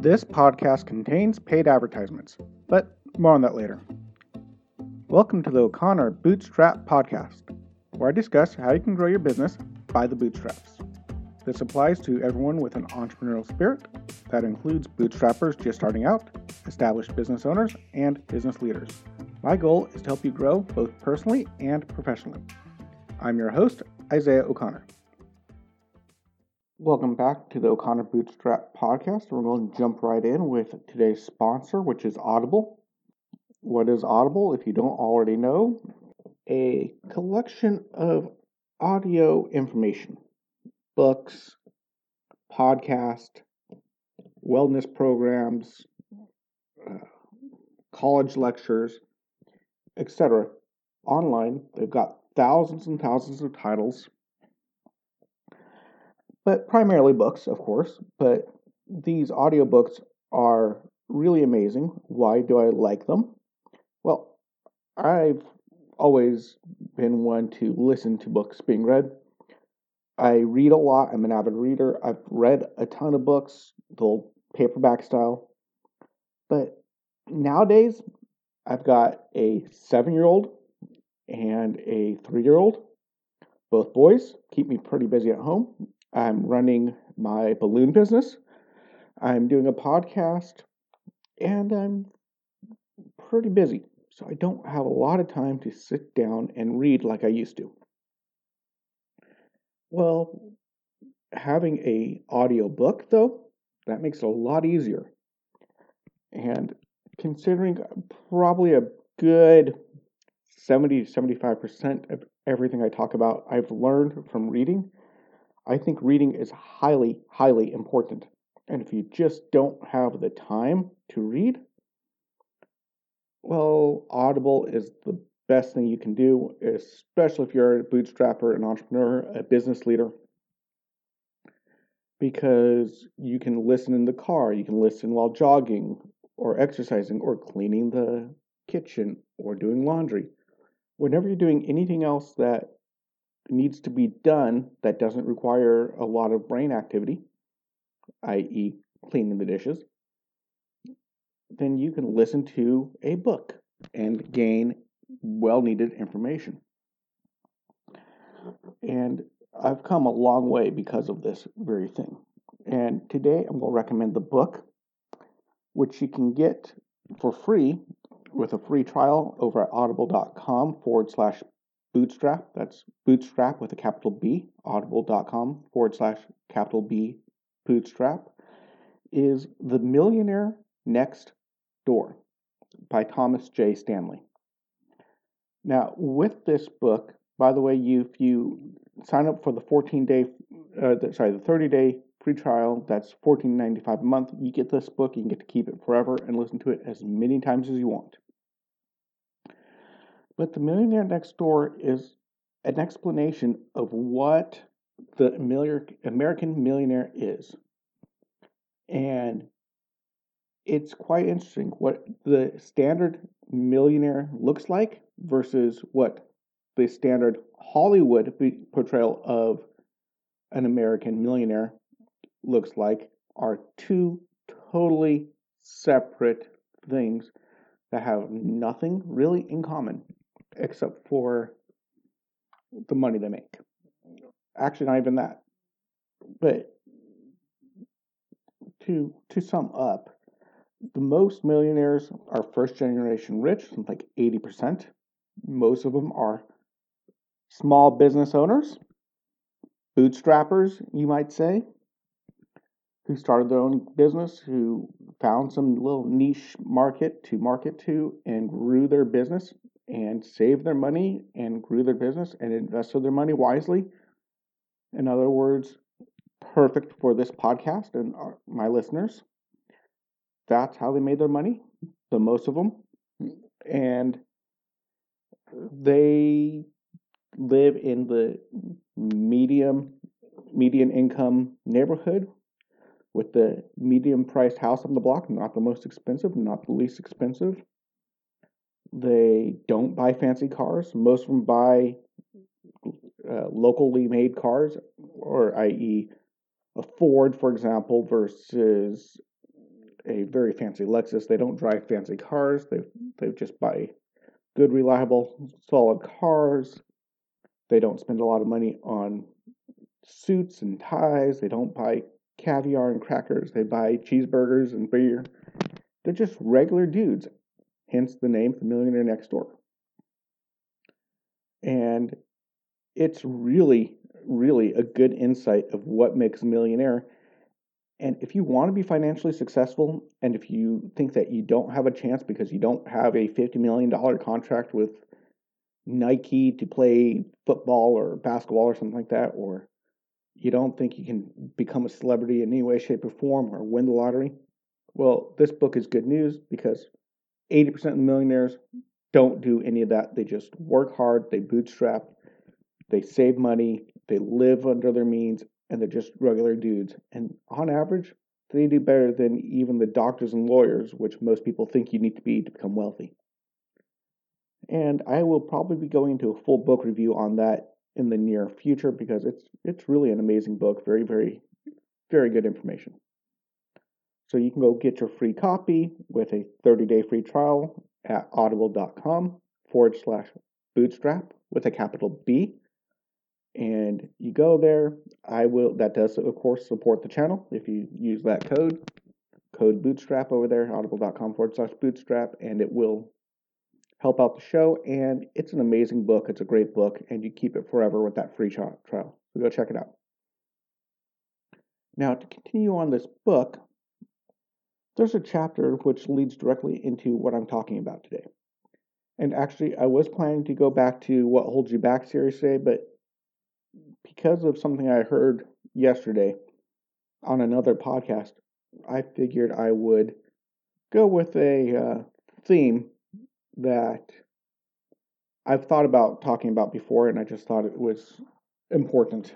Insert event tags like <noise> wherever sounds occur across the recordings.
This podcast contains paid advertisements, but more on that later. Welcome to the O'Connor Bootstrap Podcast, where I discuss how you can grow your business by the bootstraps. This applies to everyone with an entrepreneurial spirit. That includes bootstrappers just starting out, established business owners, and business leaders. My goal is to help you grow both personally and professionally. I'm your host, Isaiah O'Connor. Welcome back to the O'Connor Bootstrap Podcast. We're going to jump right in with today's sponsor, which is Audible. What is Audible, if you don't already know? A collection of audio information, books, podcast, wellness programs, uh, college lectures, etc. Online, they've got thousands and thousands of titles but primarily books, of course. But these audiobooks are really amazing. Why do I like them? Well, I've always been one to listen to books being read. I read a lot. I'm an avid reader. I've read a ton of books, the old paperback style. But nowadays, I've got a seven year old and a three year old. Both boys keep me pretty busy at home. I'm running my balloon business. I'm doing a podcast and I'm pretty busy. So I don't have a lot of time to sit down and read like I used to. Well, having a audio book though, that makes it a lot easier. And considering probably a good 70 to 75% of everything I talk about I've learned from reading, I think reading is highly, highly important. And if you just don't have the time to read, well, Audible is the best thing you can do, especially if you're a bootstrapper, an entrepreneur, a business leader, because you can listen in the car, you can listen while jogging or exercising or cleaning the kitchen or doing laundry. Whenever you're doing anything else that needs to be done that doesn't require a lot of brain activity, i.e., cleaning the dishes, then you can listen to a book and gain well needed information. And I've come a long way because of this very thing. And today I'm going to recommend the book, which you can get for free with a free trial over at audible.com forward slash Bootstrap, that's bootstrap with a capital B, audible.com forward slash capital B bootstrap, is The Millionaire Next Door by Thomas J. Stanley. Now, with this book, by the way, you if you sign up for the 14 day, uh, the, sorry, the 30 day free trial, that's 14.95 a month. You get this book, you can get to keep it forever and listen to it as many times as you want. But the millionaire next door is an explanation of what the American millionaire is. And it's quite interesting what the standard millionaire looks like versus what the standard Hollywood portrayal of an American millionaire looks like are two totally separate things that have nothing really in common except for the money they make. Actually, not even that. But to to sum up, the most millionaires are first generation rich, like 80%. Most of them are small business owners, bootstrappers, you might say, who started their own business, who found some little niche market to market to and grew their business and saved their money and grew their business and invested their money wisely. In other words, perfect for this podcast and our, my listeners. That's how they made their money, the most of them. And they live in the medium median income neighborhood with the medium priced house on the block, not the most expensive, not the least expensive. They don't buy fancy cars. Most of them buy uh, locally made cars, or i.e., a Ford, for example, versus a very fancy Lexus. They don't drive fancy cars. They they just buy good, reliable, solid cars. They don't spend a lot of money on suits and ties. They don't buy caviar and crackers. They buy cheeseburgers and beer. They're just regular dudes, hence the name The Millionaire Next Door. And it's really, really a good insight of what makes a millionaire. And if you want to be financially successful, and if you think that you don't have a chance because you don't have a $50 million contract with Nike to play football or basketball or something like that, or you don't think you can become a celebrity in any way, shape, or form or win the lottery, well, this book is good news because 80% of the millionaires don't do any of that. They just work hard, they bootstrap, they save money, they live under their means, and they're just regular dudes. And on average, they do better than even the doctors and lawyers, which most people think you need to be to become wealthy. And I will probably be going into a full book review on that in the near future because it's it's really an amazing book, very very very good information. So you can go get your free copy with a 30-day free trial at audible.com forward slash bootstrap with a capital B. And you go there. I will that does of course support the channel if you use that code. Code bootstrap over there, audible.com forward slash bootstrap, and it will help out the show. And it's an amazing book. It's a great book, and you keep it forever with that free trial. So go check it out. Now, to continue on this book, there's a chapter which leads directly into what I'm talking about today. And actually, I was planning to go back to What Holds You Back series today, but because of something I heard yesterday on another podcast, I figured I would go with a uh, theme that I've thought about talking about before, and I just thought it was important.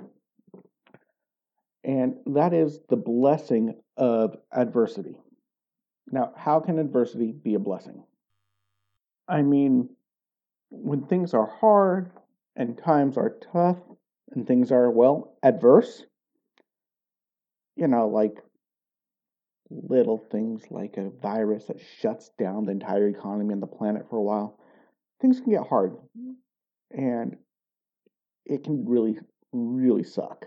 And that is the blessing of adversity. Now, how can adversity be a blessing? I mean, when things are hard and times are tough and things are, well, adverse, you know, like little things like a virus that shuts down the entire economy and the planet for a while, things can get hard. And it can really, really suck,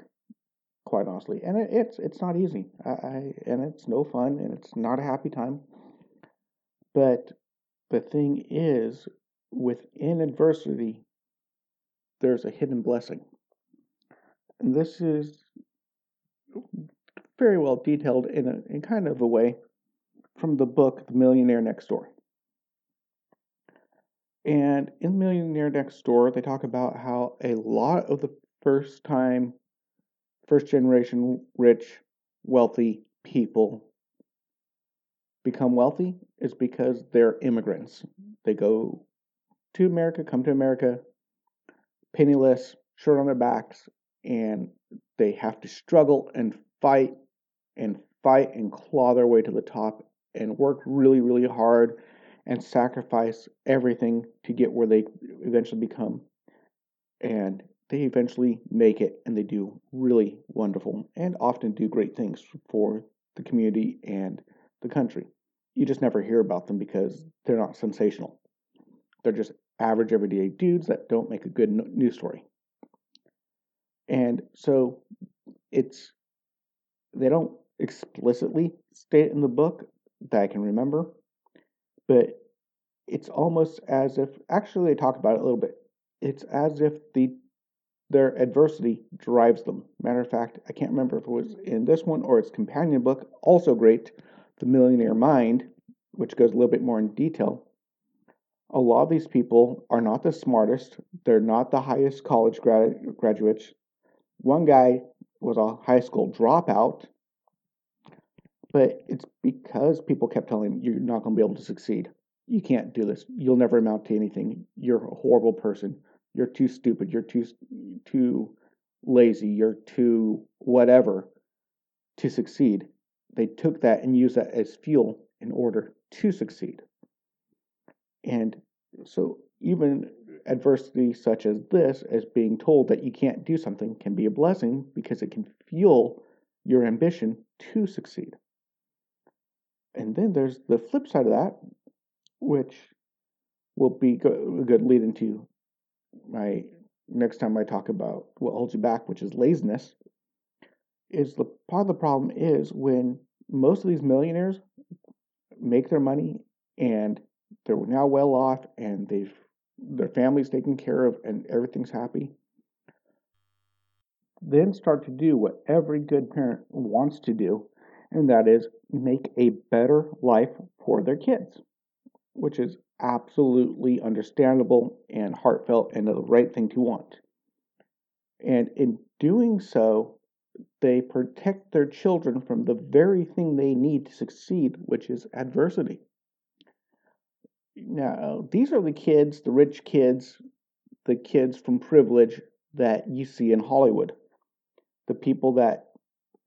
quite honestly. And it, it's it's not easy. I, I and it's no fun and it's not a happy time. But the thing is, within adversity, there's a hidden blessing. And this is very well detailed in a in kind of a way from the book The Millionaire Next Door. And in Millionaire Next Door, they talk about how a lot of the first time, first generation rich, wealthy people become wealthy is because they're immigrants. They go to America, come to America, penniless, shirt on their backs, and they have to struggle and fight and fight and claw their way to the top and work really, really hard and sacrifice everything to get where they eventually become. And they eventually make it and they do really wonderful and often do great things for the community and the country. You just never hear about them because they're not sensational. They're just average everyday dudes that don't make a good news story. And so it's they don't explicitly state in the book that I can remember, but it's almost as if actually they talk about it a little bit. It's as if the their adversity drives them. Matter of fact, I can't remember if it was in this one or its companion book, also great, The Millionaire Mind, which goes a little bit more in detail. A lot of these people are not the smartest, they're not the highest college grad- graduates. One guy was a high school dropout but it's because people kept telling him, you're not going to be able to succeed. You can't do this. You'll never amount to anything. You're a horrible person. You're too stupid. You're too too lazy. You're too whatever to succeed. They took that and used that as fuel in order to succeed. And so even adversity such as this, as being told that you can't do something, can be a blessing because it can fuel your ambition to succeed. And then there's the flip side of that, which will be a good lead into my next time I talk about what holds you back, which is laziness. Is the part of the problem is when most of these millionaires make their money and they're now well off and they've their family's taken care of and everything's happy then start to do what every good parent wants to do and that is make a better life for their kids which is absolutely understandable and heartfelt and the right thing to want and in doing so they protect their children from the very thing they need to succeed, which is adversity. Now, these are the kids, the rich kids, the kids from privilege that you see in Hollywood. The people that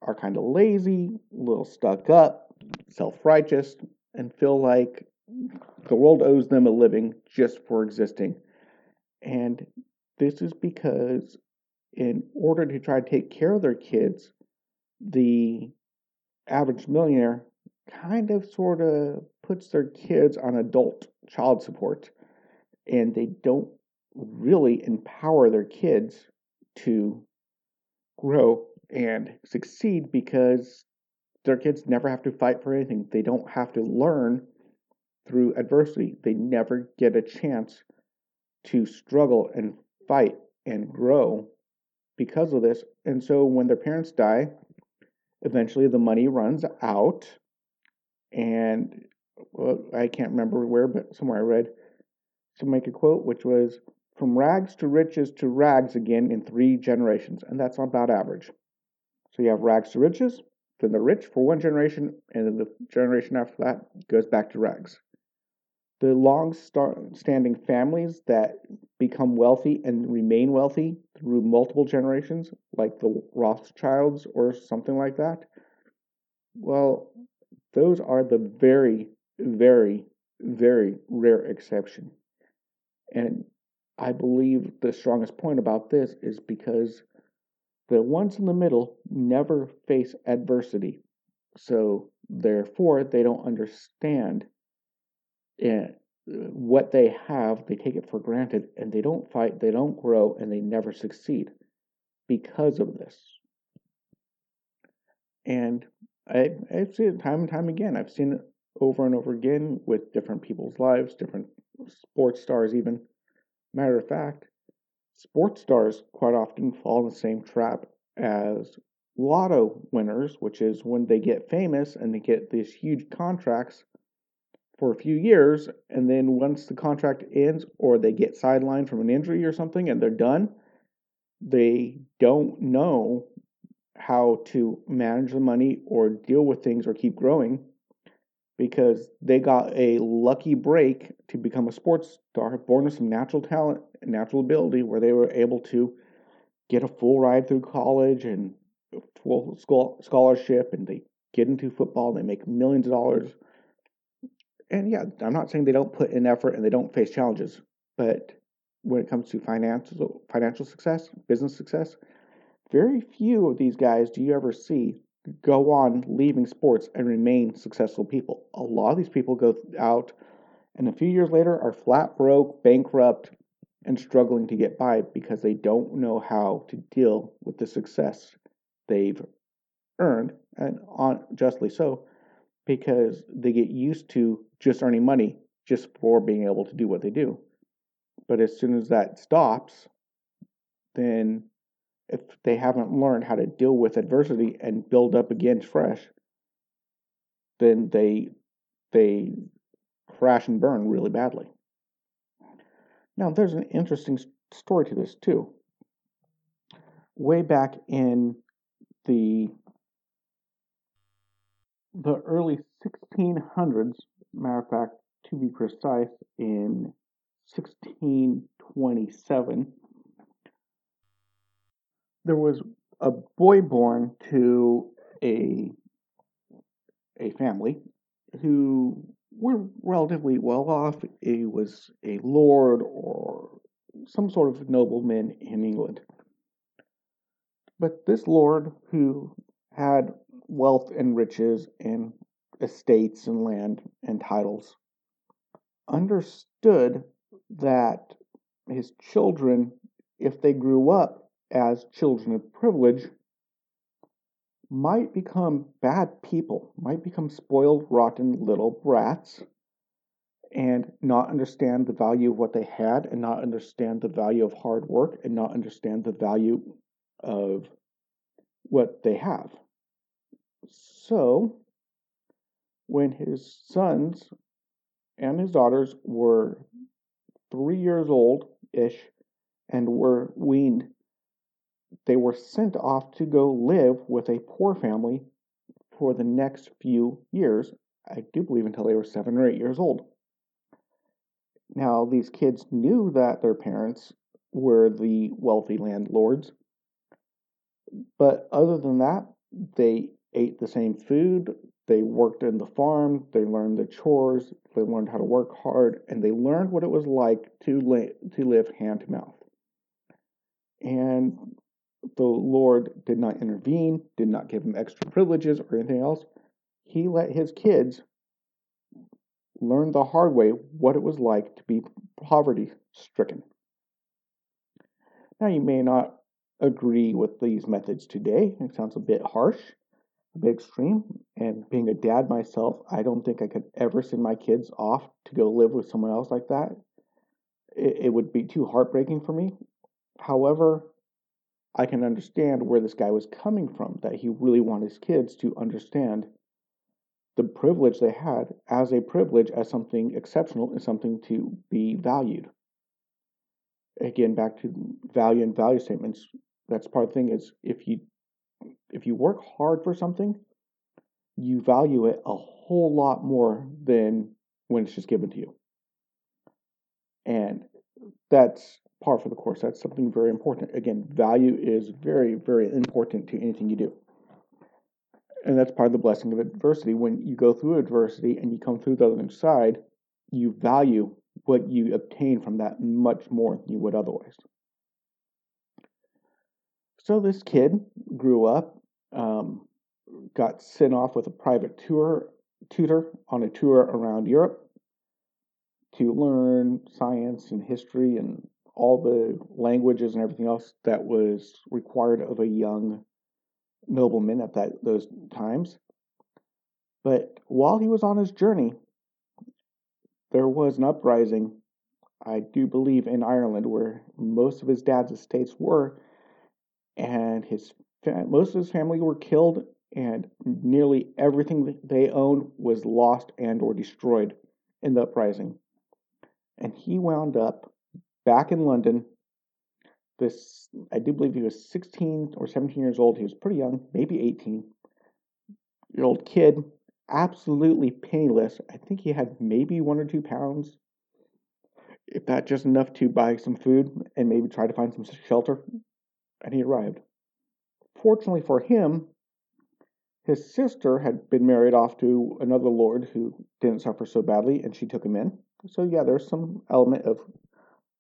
are kind of lazy, a little stuck up, self righteous, and feel like the world owes them a living just for existing. And this is because in order to try to take care of their kids, the average millionaire kind of sort of puts their kids on adult child support and they don't really empower their kids to grow and succeed because their kids never have to fight for anything. They don't have to learn through adversity. They never get a chance to struggle and fight and grow because of this. And so when their parents die, eventually the money runs out. And well, I can't remember where, but somewhere I read to make a quote, which was from rags to riches to rags again in three generations. And that's about average. So you have rags to riches, then they're rich for one generation, and then the generation after that goes back to rags the long standing families that become wealthy and remain wealthy through multiple generations, like the Rothschilds or something like that, well, those are the very, very, very rare exception. And I believe the strongest point about this is because the ones in the middle never face adversity. So, therefore, they don't understand and Uh, what they have, they take it for granted and they don't fight, they don't grow, and they never succeed because of this. And I, I've seen it time and time again. I've seen it over and over again with different people's lives, different sports stars, even. Matter of fact, sports stars quite often fall in the same trap as lotto winners, which is when they get famous and they get these huge contracts for a few years, and then once the contract ends or they get sidelined from an injury or something and they're done, they don't know how to manage the money or deal with things or keep growing because they got a lucky break to become a sports star, born with some natural talent, natural ability, where they were able to get a full ride through college and full scholarship, and they get into football and they make millions of dollars and yeah, I'm not saying they don't put in effort and they don't face challenges, but when it comes to financial financial success, business success, very few of these guys do you ever see go on leaving sports and remain successful people. A lot of these people go out and a few years later are flat broke, bankrupt, and struggling to get by because they don't know how to deal with the success they've earned, and on justly so, because they get used to just earning money just for being able to do what they do. But as soon as that stops, then if they haven't learned how to deal with adversity and build up again fresh, then they they crash and burn really badly. Now, there's an interesting story to this too. Way back in the the early 1600s, matter of fact, to be precise, in 1627, there was a boy born to a a family who were relatively well off. He was a lord or some sort of nobleman in England. But this lord, who had wealth and riches and estates and land and titles, understood that his children, if they grew up as children of privilege, might become bad people, might become spoiled, rotten little brats, and not understand the value of what they had, and not understand the value of hard work, and not understand the value of what they have. So, when his sons and his daughters were three years old ish and were weaned they were sent off to go live with a poor family for the next few years. I do believe until they were seven or eight years old. Now, these kids knew that their parents were the wealthy landlords, but other than that, they ate the same food, they worked in the farm, they learned the chores, they learned how to work hard, and they learned what it was like to, to live hand to mouth. And the Lord did not intervene, did not give him extra privileges or anything else. He let his kids learn the hard way what it was like to be poverty stricken. Now, you may not agree with these methods today. It sounds a bit harsh, a bit extreme. And being a dad myself, I don't think I could ever send my kids off to go live with someone else like that. It, it would be too heartbreaking for me. However, I can understand where this guy was coming from, that he really wanted his kids to understand the privilege they had as a privilege, as something exceptional, and something to be valued. Again, back to value and value statements. That's part of the thing is if you if you work hard for something, you value it a whole lot more than when it's just given to you. And that's par for the course. That's something very important. Again, value is very, very important to anything you do. And that's part of the blessing of adversity. When you go through adversity and you come through the other side, you value what you obtain from that much more than you would otherwise. So this kid grew up, um, got sent off with a private tour tutor on a tour around Europe to learn science and history and all the languages and everything else that was required of a young nobleman at that those times. But while he was on his journey, there was an uprising, I do believe, in Ireland, where most of his dad's estates were, and his most of his family were killed, and nearly everything they owned was lost and or destroyed in the uprising. And he wound up back in London. This, I do believe he was 16 or 17 years old. He was pretty young, maybe 18 year old kid, absolutely penniless. I think he had maybe one or two pounds, if that just enough to buy some food and maybe try to find some shelter. And he arrived. Fortunately for him, his sister had been married off to another lord who didn't suffer so badly, and she took him in. So, yeah, there's some element of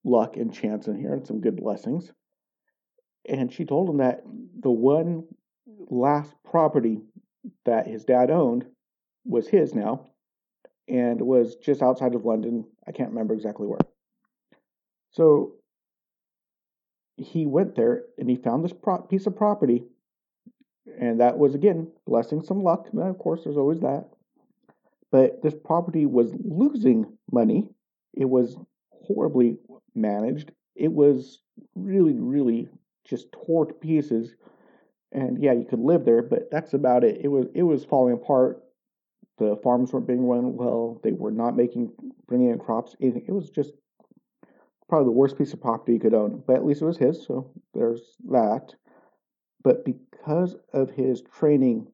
luck and chance in here and some good blessings. And she told him that the one last property that his dad owned was his now and was just outside of London. I can't remember exactly where. So he went there and he found this pro- piece of property. And that was, again, blessing some luck. And of course, there's always that. But this property was losing money. It was horribly managed. It was really, really just tore to pieces. And yeah, you could live there, but that's about it. It was it was falling apart. The farms weren't being run well. They were not making bringing in crops. Anything. It was just probably the worst piece of property you could own. But at least it was his, so there's that. But because of his training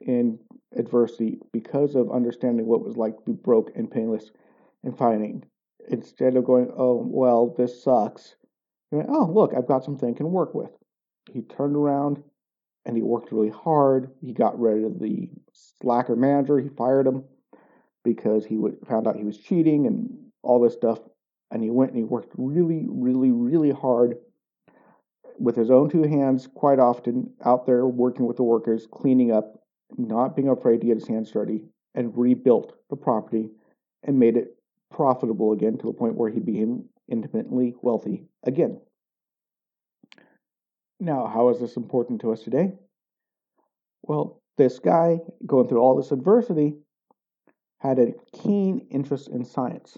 in adversity, because of understanding what it was like to be broke and painless and fighting, instead of going, oh, well, this sucks, went, oh, look, I've got something I can work with. He turned around and he worked really hard. He got rid of the slacker manager. He fired him because he found out he was cheating and all this stuff. And he went and he worked really, really, really hard with his own two hands, quite often out there working with the workers, cleaning up, not being afraid to get his hands dirty, and rebuilt the property and made it profitable again to the point where he became independently wealthy again. Now, how is this important to us today? Well, this guy going through all this adversity had a keen interest in science.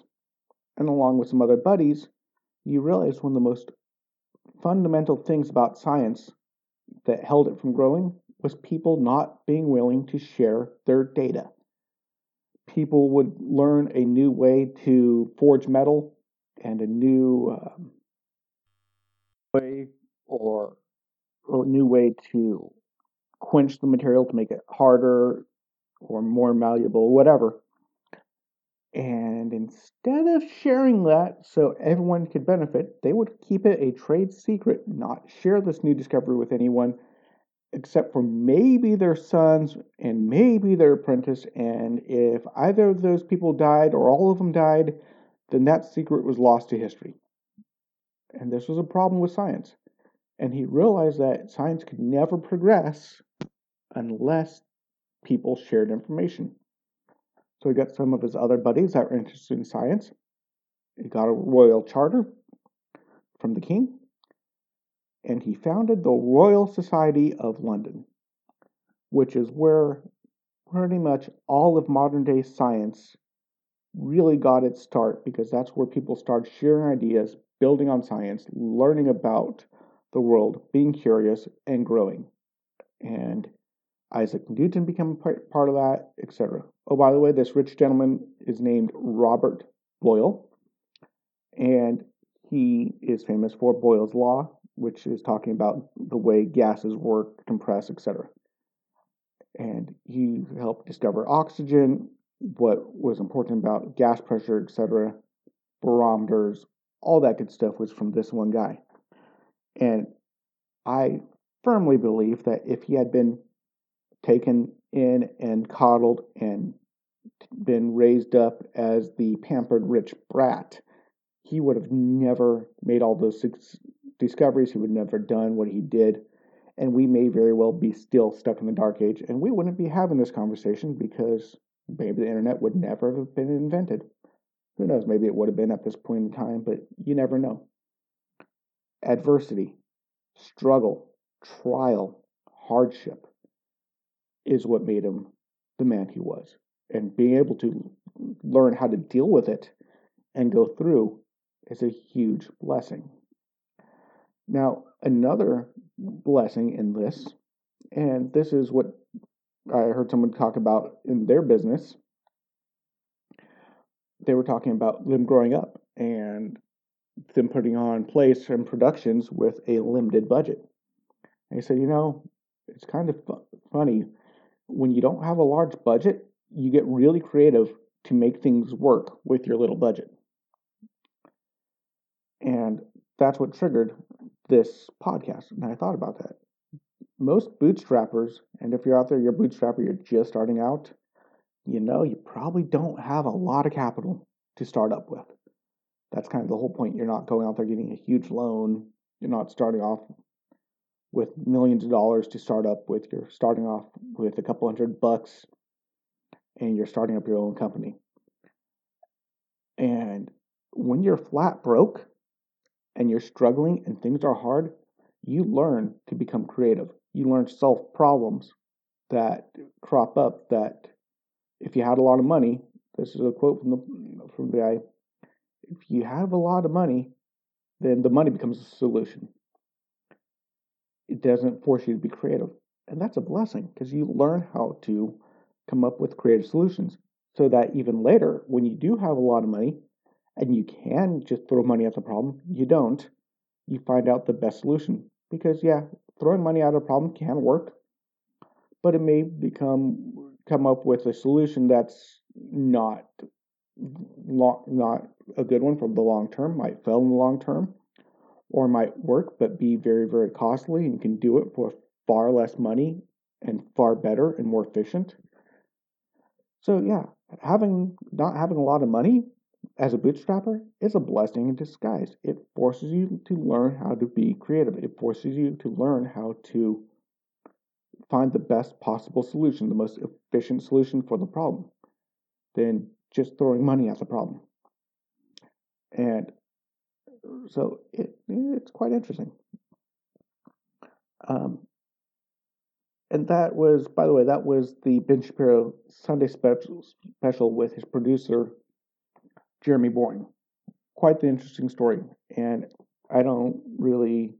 And along with some other buddies, you realize one of the most fundamental things about science that held it from growing was people not being willing to share their data. People would learn a new way to forge metal and a new um, way or a new way to quench the material to make it harder or more malleable, whatever. And instead of sharing that so everyone could benefit, they would keep it a trade secret, not share this new discovery with anyone except for maybe their sons and maybe their apprentice. And if either of those people died or all of them died, then that secret was lost to history. And this was a problem with science. And he realized that science could never progress unless people shared information. So he got some of his other buddies that were interested in science. He got a royal charter from the king, and he founded the Royal Society of London, which is where pretty much all of modern day science really got its start because that's where people started sharing ideas, building on science, learning about the world, being curious, and growing. And Isaac Newton became part, part of that, etc. Oh, by the way, this rich gentleman is named Robert Boyle, and he is famous for Boyle's Law, which is talking about the way gases work, compress, etc. And he helped discover oxygen, what was important about gas pressure, etc., barometers, all that good stuff was from this one guy. And I firmly believe that if he had been taken in and coddled and been raised up as the pampered rich brat, he would have never made all those discoveries. He would never done what he did. And we may very well be still stuck in the dark age. And we wouldn't be having this conversation because maybe the internet would never have been invented. Who knows? Maybe it would have been at this point in time, but you never know. Adversity, struggle, trial, hardship is what made him the man he was. And being able to learn how to deal with it and go through is a huge blessing. Now, another blessing in this, and this is what I heard someone talk about in their business. They were talking about them growing up and them putting on plays and productions with a limited budget. He said, you know, it's kind of fu- funny when you don't have a large budget, you get really creative to make things work with your little budget. And that's what triggered this podcast. And I thought about that. Most bootstrappers, and if you're out there, you're a bootstrapper, you're just starting out, you know, you probably don't have a lot of capital to start up with. That's kind of the whole point. You're not going out there getting a huge loan. You're not starting off with millions of dollars to start up with. You're starting off with a couple hundred bucks and you're starting up your own company. And when you're flat broke and you're struggling and things are hard, you learn to become creative. You learn to solve problems that crop up that if you had a lot of money, this is a quote from the from the guy, if you have a lot of money, then the money becomes a solution it doesn't force you to be creative. And that's a blessing because you learn how to come up with creative solutions so that even later, when you do have a lot of money and you can just throw money at the problem, you don't. You find out the best solution. Because, yeah, throwing money at a problem can work, but it may become come up with a solution that's not long, not a good one for the long term, might fail in the long term, or might work but be very, very costly and you can do it for far less money and far better and more efficient. So yeah, having not having a lot of money as a bootstrapper is a blessing in disguise. It forces you to learn how to be creative. It forces you to learn how to find the best possible solution, the most efficient solution for the problem. than just throwing money at the problem. And so it, it's quite interesting. Um, and that was, by the way, that was the Ben Shapiro Sunday special, special with his producer, Jeremy Boring. Quite the interesting story. And I don't really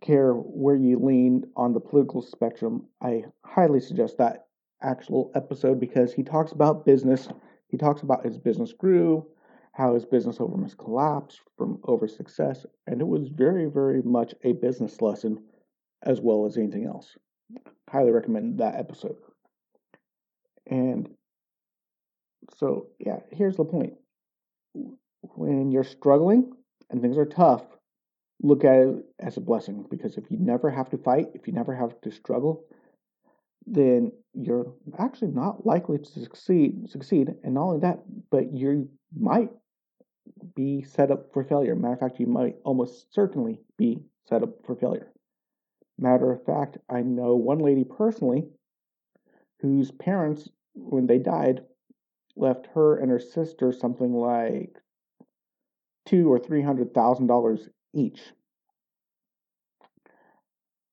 care where you lean on the political spectrum. I highly suggest that actual episode because he talks about business. He talks about his business grew, how his business almost collapsed from over success, and it was very, very much a business lesson as well as anything else. Highly recommend that episode. And so, yeah, here's the point. When you're struggling and things are tough, look at it as a blessing because if you never have to fight, if you never have to struggle, then you're actually not likely to succeed succeed and not only that but you might be set up for failure. Matter of fact you might almost certainly be set up for failure. Matter of fact i know one lady personally whose parents when they died left her and her sister something like two or three hundred thousand dollars each.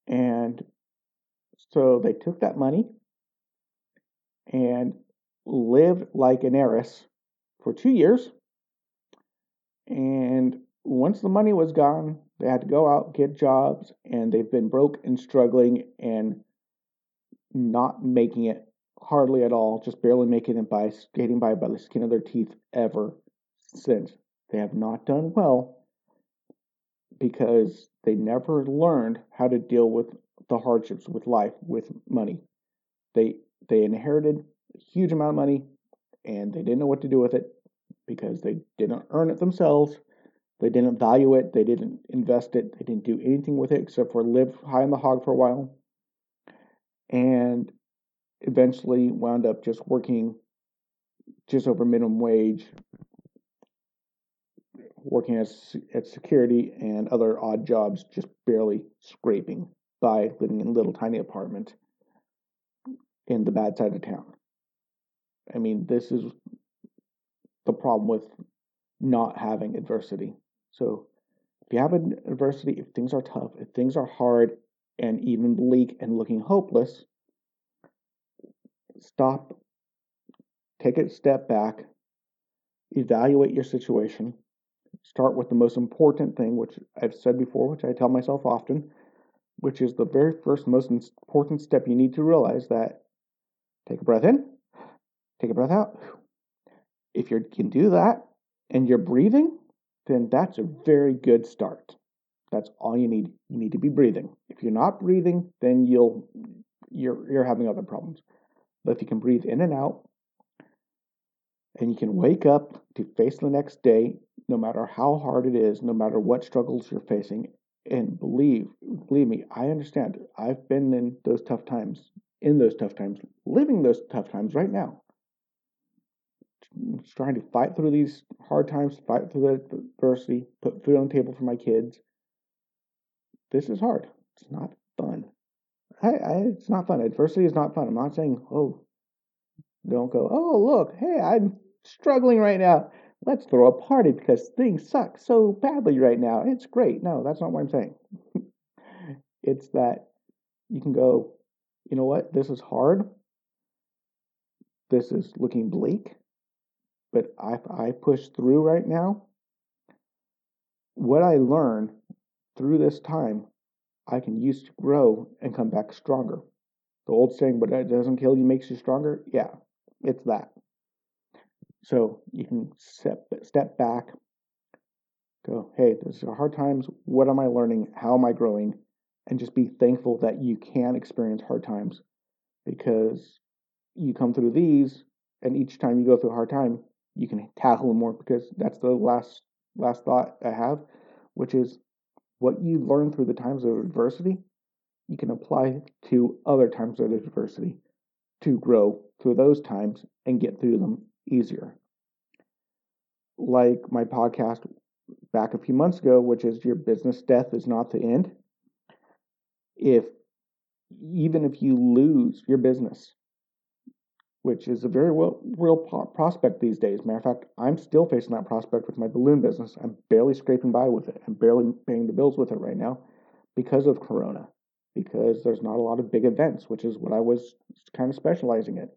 And so they took that money and lived like an heiress for two years. And once the money was gone, they had to go out, get jobs, and they've been broke and struggling and not making it hardly at all, just barely making it by skating by by the skin of their teeth ever since. They have not done well because they never learned how to deal with the hardships with life with money. They they inherited a huge amount of money and they didn't know what to do with it because they didn't earn it themselves. They didn't value it. They didn't invest it. They didn't do anything with it except for live high on the hog for a while. And eventually wound up just working just over minimum wage, working as at security and other odd jobs, just barely scraping by living in a little tiny apartment in the bad side of town. I mean, this is problem with not having adversity. So, if you have adversity, if things are tough, if things are hard and even bleak and looking hopeless, stop, take a step back, evaluate your situation, start with the most important thing, which I've said before, which I tell myself often, which is the very first most important step you need to realize that take a breath in, take a breath out. If you can do that and you're breathing, then that's a very good start. That's all you need. You need to be breathing. If you're not breathing, then you'll you're you're having other problems. But if you can breathe in and out and you can wake up to face the next day no matter how hard it is, no matter what struggles you're facing, and believe believe me i understand i've been in those tough times in those tough times living those tough times right now trying to fight through these hard times fight through the adversity put food on the table for my kids this is hard it's not fun I, I, it's not fun adversity is not fun i'm not saying oh don't go oh look hey i'm struggling right now let's throw a party because things suck so badly right now. It's great. No, that's not what I'm saying. <laughs> it's that you can go, you know what, this is hard. This is looking bleak, but if I push through right now, what I learn through this time, I can use to grow and come back stronger. The old saying, "What doesn't kill you makes you stronger." Yeah, it's that. So you can step step back, go, hey, these are hard times. What am I learning? How am I growing? And just be thankful that you can experience hard times because you come through these, and each time you go through a hard time, you can tackle more because that's the last last thought I have, which is what you learn through the times of adversity, you can apply to other times of adversity to grow through those times and get through them easier. Like my podcast back a few months ago, which is Your Business Death is Not the End. If even if you lose your business, which is a very real, real prospect these days. Matter of fact, I'm still facing that prospect with my balloon business. I'm barely scraping by with it. I'm barely paying the bills with it right now because of Corona, because there's not a lot of big events, which is what I was kind of specializing in.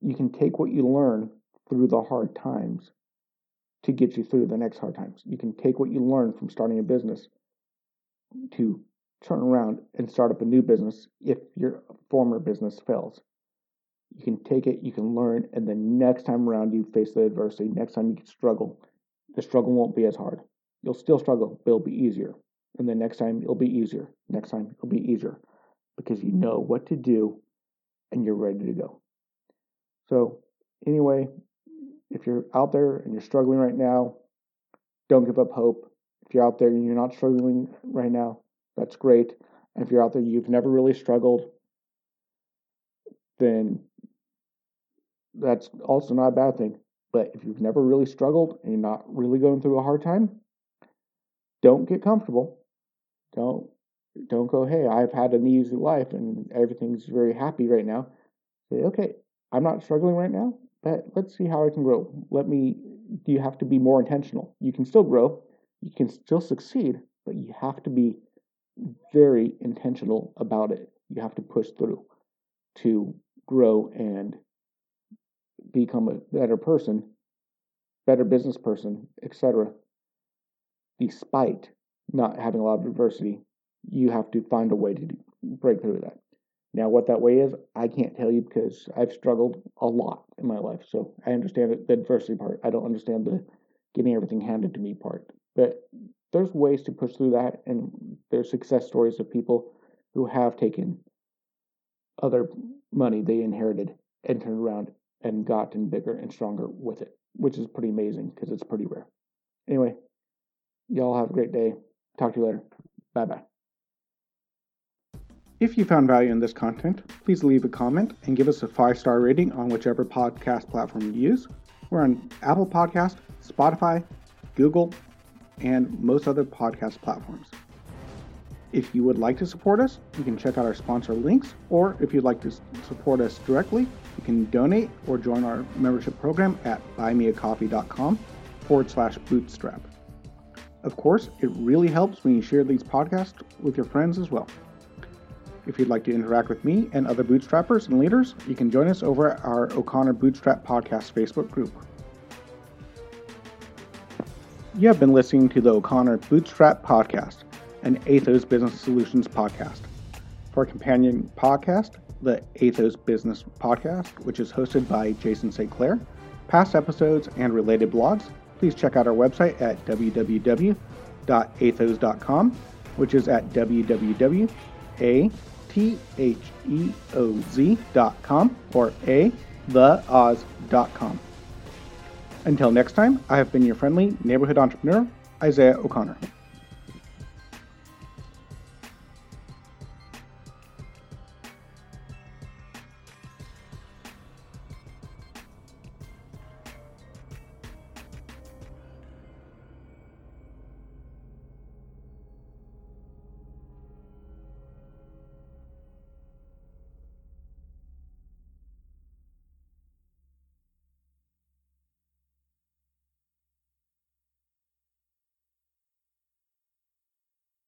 You can take what you learn through the hard times to get you through the next hard times. You can take what you learn from starting a business to turn around and start up a new business if your former business fails. You can take it, you can learn, and then next time around you face the adversity, next time you can struggle, the struggle won't be as hard. You'll still struggle, but it'll be easier. And then next time it'll be easier. Next time it'll be easier because you know what to do and you're ready to go. So, anyway, if you're out there and you're struggling right now, don't give up hope. If you're out there and you're not struggling right now, that's great. And if you're out there you've never really struggled, then that's also not a bad thing. But if you've never really struggled and you're not really going through a hard time, don't get comfortable. Don't don't go, hey, I've had an easy life and everything's very happy right now. Say, okay, I'm not struggling right now, but let's see how I can grow. Let me you have to be more intentional. You can still grow, you can still succeed, but you have to be very intentional about it. You have to push through to grow and become a better person, better business person, etc. Despite not having a lot of adversity, you have to find a way to break through that. Now, what that way is, I can't tell you because I've struggled a lot in my life. So I understand the adversity part. I don't understand the getting everything handed to me part. But there's ways to push through that, and there's success stories of people who have taken other money they inherited and turned around and gotten bigger and stronger with it, which is pretty amazing because it's pretty rare. Anyway, y'all have a great day. Talk to you later. Bye bye. If you found value in this content, please leave a comment and give us a five star rating on whichever podcast platform you use. We're on Apple Podcast, Spotify, Google, and most other podcast platforms. If you would like to support us, you can check out our sponsor links, or if you'd like to support us directly, you can donate or join our membership program at buymeacoffee.com forward slash bootstrap. Of course, it really helps when you share these podcasts with your friends as well. If you'd like to interact with me and other bootstrappers and leaders, you can join us over at our O'Connor Bootstrap Podcast Facebook group. You have been listening to the O'Connor Bootstrap Podcast, an Atheoz Business Solutions podcast. For a companion podcast, the Atheoz Business Podcast, which is hosted by Jason St. Clair, past episodes, and related blogs, please check out our website at www.atheoz.com, which is at www.a T H E O Z dot com or A the Oz dot com. Until next time, I have been your friendly neighborhood entrepreneur, Isaiah O'Connor.